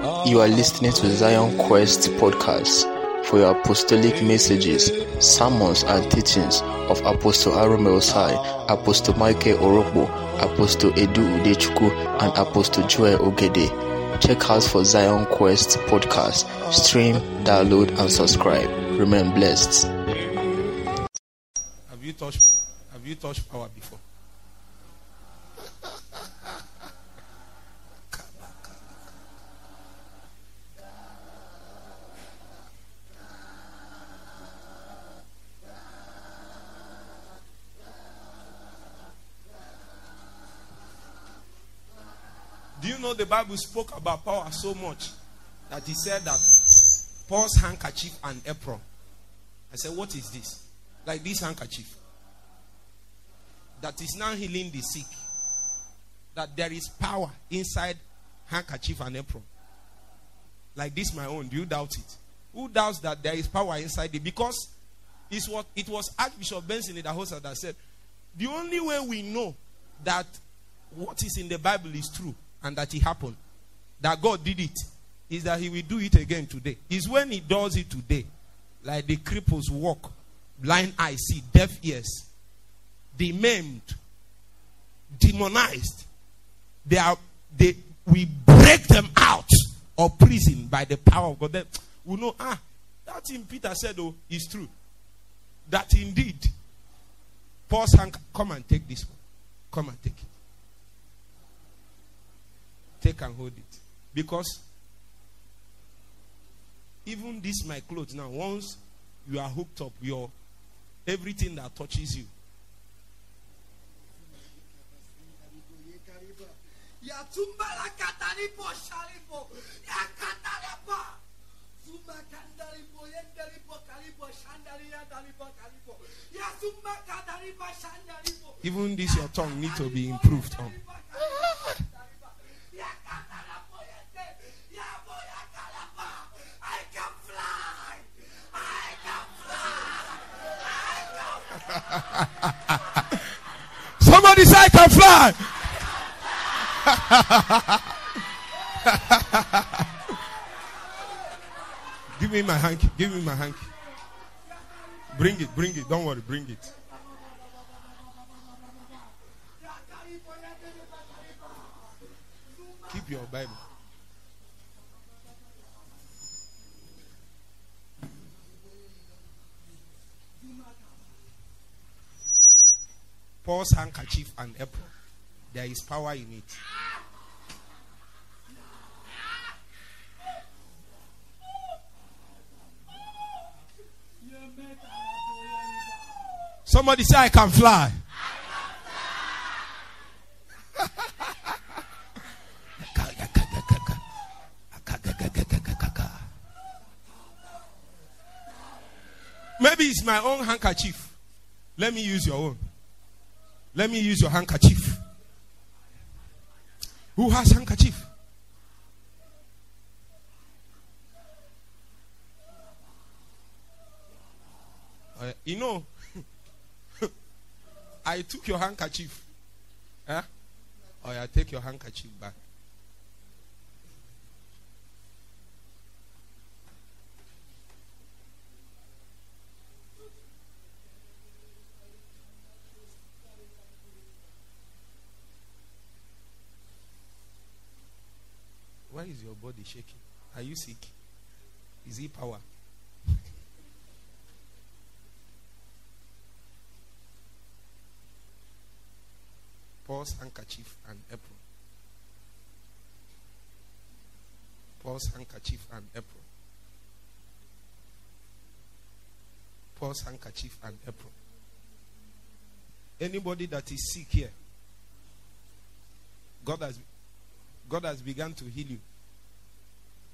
You are listening to Zion Quest podcast. For your apostolic messages, sermons, and teachings of Apostle Arome Osayi, Apostle Michael Orokpo, Apostle Edu Udechukwu, and Apostle Joel Ogebe, check out for Zion Quest podcast. Stream, download, and subscribe. Remain blessed. Have you touched have you touched power before? Do you know the Bible spoke about power so much that he said that Paul's handkerchief and apron. I said, What is this? Like this handkerchief that is now healing the sick. That there is power inside handkerchief and apron. Like this, my own. Do you doubt it? Who doubts that there is power inside it? Because it's what it was Archbishop Benson in the house that said, the only way we know that what is in the Bible is true and that it happened, that God did it, is that He will do it again today. Is when He does it today, like the cripples walk, blind eyes see, deaf ears, the maimed, demonized. They are they we break them out of prison by the power of God. Then we know ah that thing Peter said oh is true. That indeed Paul's hand come and take this one. Come and take it. And hold it. Because even this my clothes now, once you are hooked up, your everything that touches you. Even this your tongue need to be improved on. Ya katalapo yende. Ya boya kalapa. I can fly. I can fly. Somebody say I can fly. Give me my hanky. Give me my hanky. Bring it. Bring it. Don't worry. Bring it. Keep your Bible. Paul's handkerchief and apron. There is power in it. Somebody say, I can fly. Maybe it's my own handkerchief. Let me use your own. Let me use your handkerchief. Who has handkerchief? Uh, you know, I took your handkerchief. Huh? Or I take your handkerchief back. Is your body shaking? Are you sick? Is it power? Paul's handkerchief and apron. Paul's handkerchief and apron. Paul's handkerchief and apron. Anybody that is sick here, God has God has begun to heal you